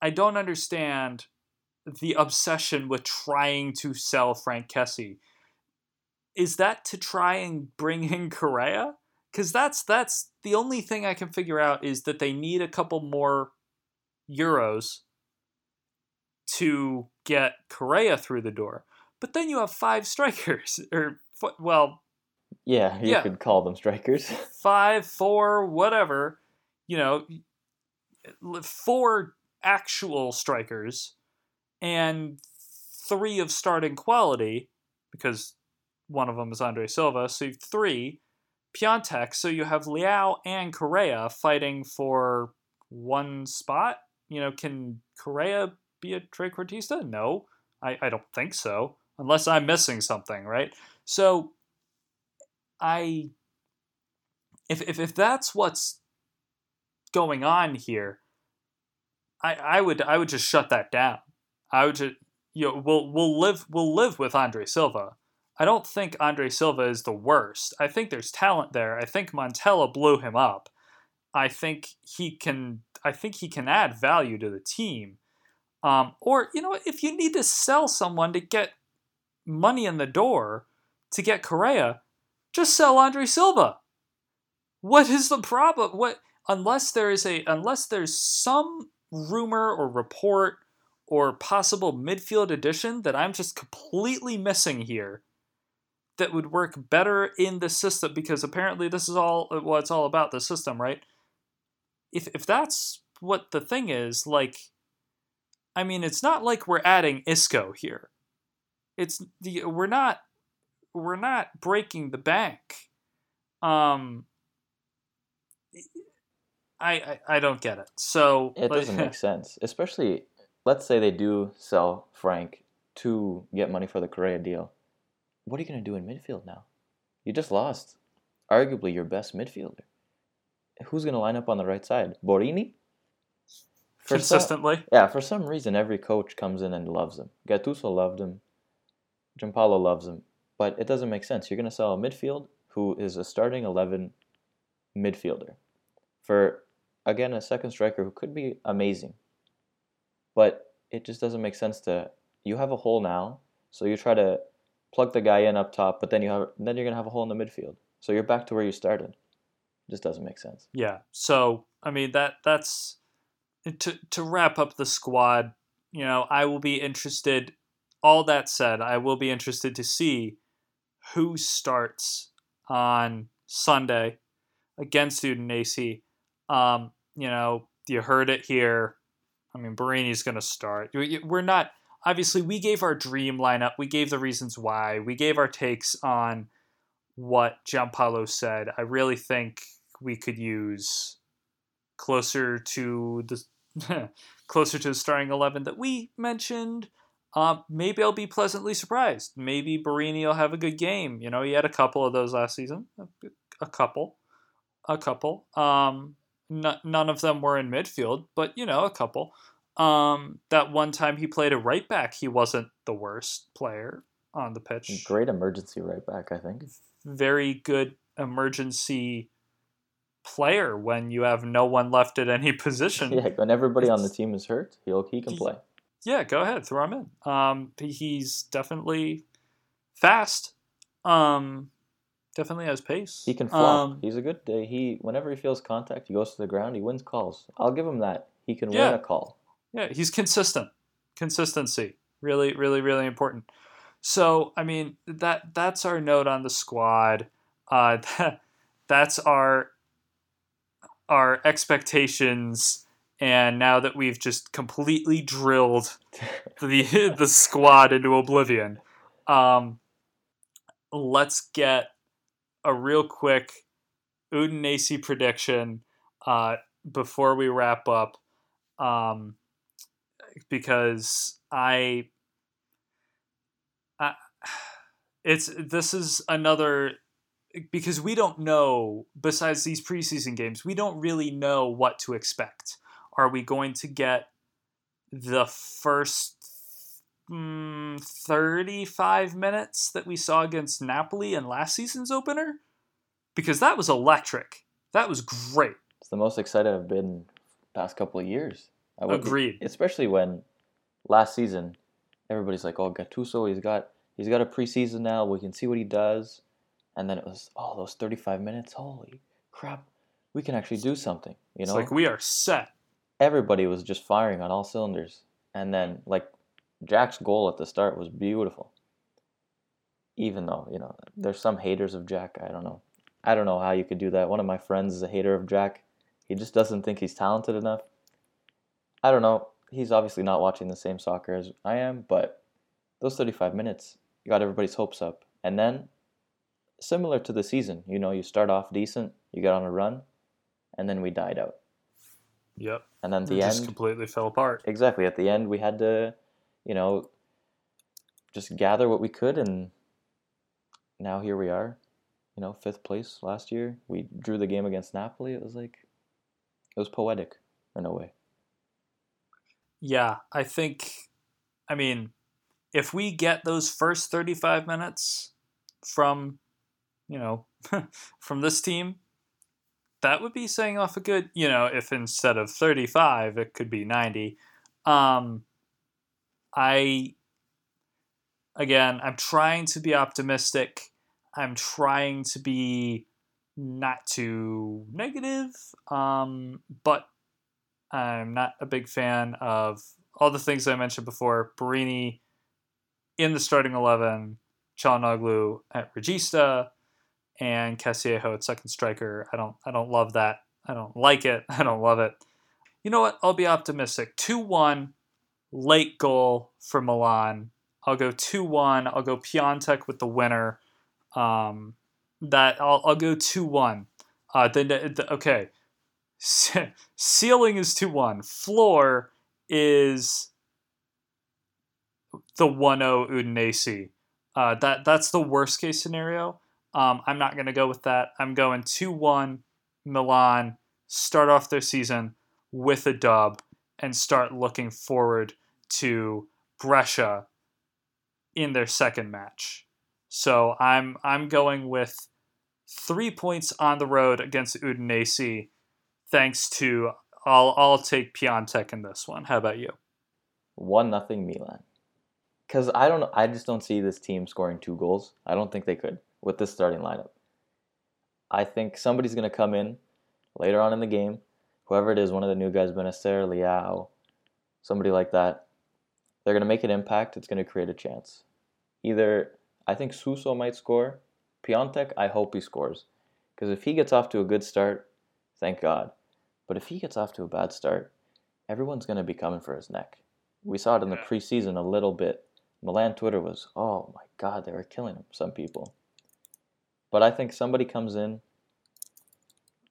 I don't understand the obsession with trying to sell Frank Kessie. Is that to try and bring in Correa? Because that's that's the only thing I can figure out is that they need a couple more euros to get Correa through the door. But then you have five strikers, or well, Yeah, you Yeah. could call them strikers. five, four, whatever. You know, four actual strikers and three of starting quality because one of them is Andre Silva. So you have three. Piontek, so you have Leao and Correa fighting for one spot. You know, can Correa be a trequartista? No, I, I don't think so, unless I'm missing something, right? So I if if, if that's what's going on here, I, I would I would just shut that down. I would just you know we'll we'll live we'll live with Andre Silva. I don't think Andre Silva is the worst. I think there's talent there. I think Montella blew him up. I think he can I think he can add value to the team. Um, or you know if you need to sell someone to get money in the door to get Correa, just sell Andre Silva. What is the problem? What unless there is a unless there's some rumor or report or possible midfield addition that I'm just completely missing here that would work better in the system because apparently this is all what it's all about the system, right? If if that's what the thing is, like I mean, it's not like we're adding Isco here. It's the we're not we're not breaking the bank. Um I, I, I don't get it. So it doesn't make sense, especially let's say they do sell Frank to get money for the Correa deal. What are you going to do in midfield now? You just lost, arguably your best midfielder. Who's going to line up on the right side? Borini. For Consistently. Some, yeah, for some reason, every coach comes in and loves him. Gattuso loved him. Giampaolo loves him. But it doesn't make sense. You're going to sell a midfield who is a starting 11 midfielder for again, a second striker who could be amazing. But it just doesn't make sense to you have a hole now, so you try to plug the guy in up top, but then you have then you're gonna have a hole in the midfield. So you're back to where you started. It just doesn't make sense. Yeah. So I mean that that's to to wrap up the squad. You know, I will be interested. All that said, I will be interested to see who starts on Sunday against Udinese um, you know, you heard it here. I mean, Borini's going to start. We're not obviously we gave our dream lineup. We gave the reasons why. We gave our takes on what Giampaolo said. I really think we could use closer to the closer to the starting eleven that we mentioned. Um, maybe I'll be pleasantly surprised. Maybe Borini will have a good game. You know, he had a couple of those last season. A, a couple, a couple. Um, N- none of them were in midfield, but you know, a couple. Um, that one time he played a right back, he wasn't the worst player on the pitch. Great emergency right back, I think. Very good emergency player when you have no one left at any position. Yeah, when everybody it's, on the team is hurt, he'll he can play. Yeah, go ahead, throw him in. Um, he's definitely fast. Um, definitely has pace. He can flop. Um, He's a good. Uh, he whenever he feels contact, he goes to the ground. He wins calls. I'll give him that. He can yeah. win a call. Yeah, he's consistent. Consistency, really, really, really important. So, I mean, that that's our note on the squad. Uh, that, that's our our expectations. And now that we've just completely drilled the the squad into oblivion, um, let's get a real quick Udinese prediction uh, before we wrap up, um, because I, I, it's this is another because we don't know besides these preseason games we don't really know what to expect are we going to get the first mm, 35 minutes that we saw against Napoli in last season's opener because that was electric. That was great. It's the most excited I've been past couple of years. I would, Agreed. Especially when last season everybody's like, "Oh, Gattuso, he's got he's got a preseason now. We can see what he does." And then it was, "Oh, those 35 minutes. Holy crap. We can actually do something." You know? It's like we are set. Everybody was just firing on all cylinders. And then like Jack's goal at the start was beautiful. Even though, you know, there's some haters of Jack. I don't know. I don't know how you could do that. One of my friends is a hater of Jack. He just doesn't think he's talented enough. I don't know. He's obviously not watching the same soccer as I am, but those 35 minutes got everybody's hopes up. And then similar to the season. You know, you start off decent, you get on a run, and then we died out. Yep. And then It the just end, completely fell apart. exactly at the end, we had to, you know, just gather what we could, and now here we are. You know, fifth place last year. We drew the game against Napoli. It was like, it was poetic in a way. Yeah, I think, I mean, if we get those first 35 minutes from, you know, from this team, that would be saying off a good, you know, if instead of 35, it could be 90. Um, I, again, I'm trying to be optimistic. I'm trying to be not too negative, um, but I'm not a big fan of all the things I mentioned before. Borini in the starting 11, Çalhanoğlu at Regista, and Castillejo at second striker. I don't I don't love that. I don't like it. I don't love it. You know what? I'll be optimistic. 2-1 late goal for Milan. I'll go 2-1. I'll go Piontek with the winner. Um, that I'll, I'll go 2-1. Uh, then the, okay. Ceiling is 2-1. Floor is the 1-0 Udinese. Uh, that that's the worst case scenario. Um, I'm not going to go with that. I'm going 2 1 Milan, start off their season with a dub, and start looking forward to Brescia in their second match. So I'm I'm going with three points on the road against Udinese, thanks to I'll I'll take Piontek in this one. How about you? One nothing Milan. Because I don't I just don't see this team scoring two goals. I don't think they could with this starting lineup. I think somebody's going to come in later on in the game, whoever it is, one of the new guys, Bennacer, Leao, somebody like that. They're going to make an impact. It's going to create a chance. Either I think Suso might score. Piontek, I hope he scores. Because if he gets off to a good start, thank God. But if he gets off to a bad start, everyone's going to be coming for his neck. We saw it in the preseason a little bit. Milan Twitter was, oh my God, they were killing him, some people. But I think somebody comes in,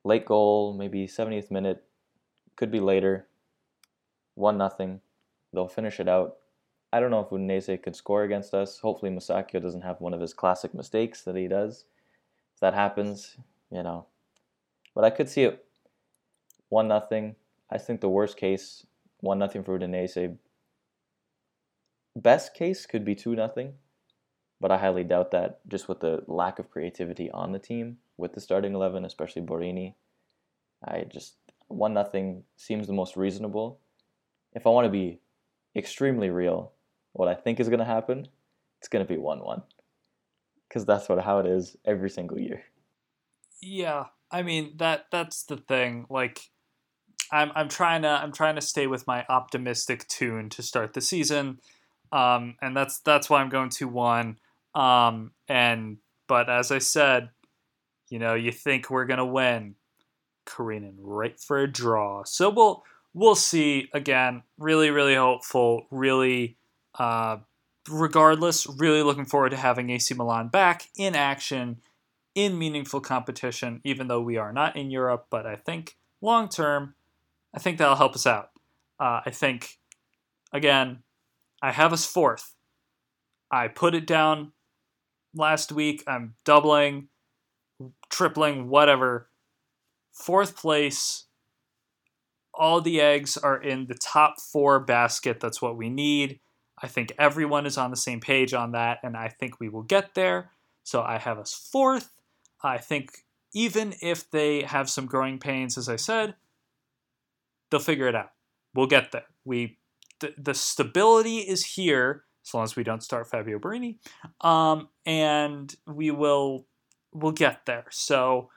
late goal, maybe 70th minute, could be later, 1 nothing. They'll finish it out. I don't know if Udinese could score against us. Hopefully, Musacchio doesn't have one of his classic mistakes that he does. If that happens, you know. But I could see it 1 nothing. I think the worst case, 1 nothing for Udinese. Best case could be 2 nothing but I highly doubt that just with the lack of creativity on the team with the starting 11, especially Borini. I just, 1 nothing seems the most reasonable. If I want to be extremely real, what I think is going to happen, it's going to be 1 1. Because that's what how it is every single year. Yeah, I mean that that's the thing. Like, I'm I'm trying to I'm trying to stay with my optimistic tune to start the season, um, and that's that's why I'm going to one. Um, and but as I said, you know, you think we're gonna win, careening right for a draw. So we'll we'll see. Again, really really hopeful. Really, uh, regardless, really looking forward to having AC Milan back in action, in meaningful competition. Even though we are not in Europe, but I think long term, I think that'll help us out. Uh, I think, again, I have us fourth. I put it down last week. I'm doubling, tripling, whatever. Fourth place. All the eggs are in the top four basket. That's what we need. I think everyone is on the same page on that, and I think we will get there. So I have us fourth. I think even if they have some growing pains, as I said, they'll figure it out. We'll get there. We the, the stability is here as long as we don't start Fabio Borini, um, and we will we'll get there. So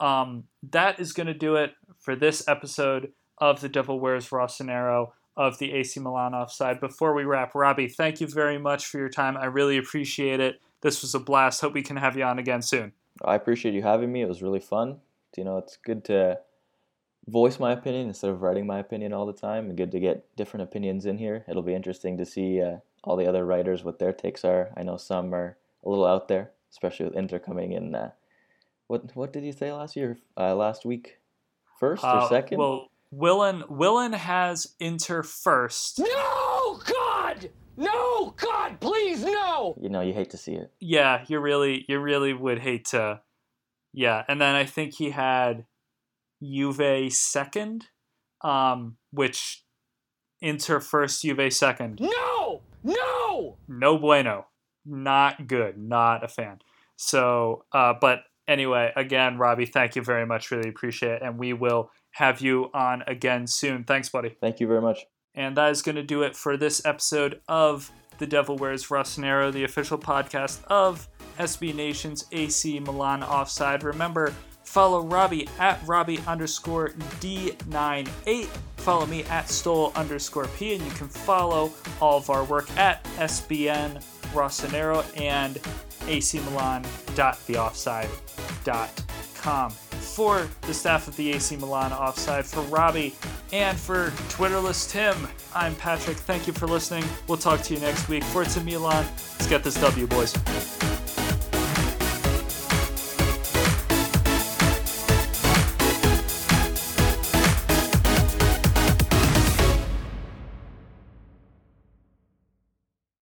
um, that is going to do it for this episode of the Devil Wears Rossonero of the AC Milan offside. Before we wrap, Robbie, thank you very much for your time. I really appreciate it. This was a blast. Hope we can have you on again soon. I appreciate you having me. It was really fun. You know, it's good to voice my opinion instead of writing my opinion all the time and good to get different opinions in here. It'll be interesting to see uh, all the other writers what their takes are. I know some are a little out there, especially with Inter coming in. Uh, what what did you say last year? Uh, last week, first or Uh, second? Well, Willen Willen has Inter first. No, God! No, God, please, no! you know, you hate to see it. Yeah, you really you really would hate to. Yeah, and then I think he had Juve second, um, which Inter first, Juve second. No! No! No bueno. Not good. Not a fan. So, uh, but anyway, again, Robbie, thank you very much. Really appreciate it. And we will have you on again soon. Thanks, buddy. Thank you very much. And that is going to do it for this episode of The Devil Wears Rossonero, the official podcast of SB Nation's AC Milan Offside. Remember, follow Robbie at Robbie underscore D98. Follow me at Stole underscore P, and you can follow all of our work at SBN Rossonero and acmilan.theoffside.com. For the staff of the AC Milan Offside, for Robbie, and for Twitterless Tim, I'm Patrick. Thank you for listening. We'll talk to you next week. for Forza Milan. Let's get this W, boys.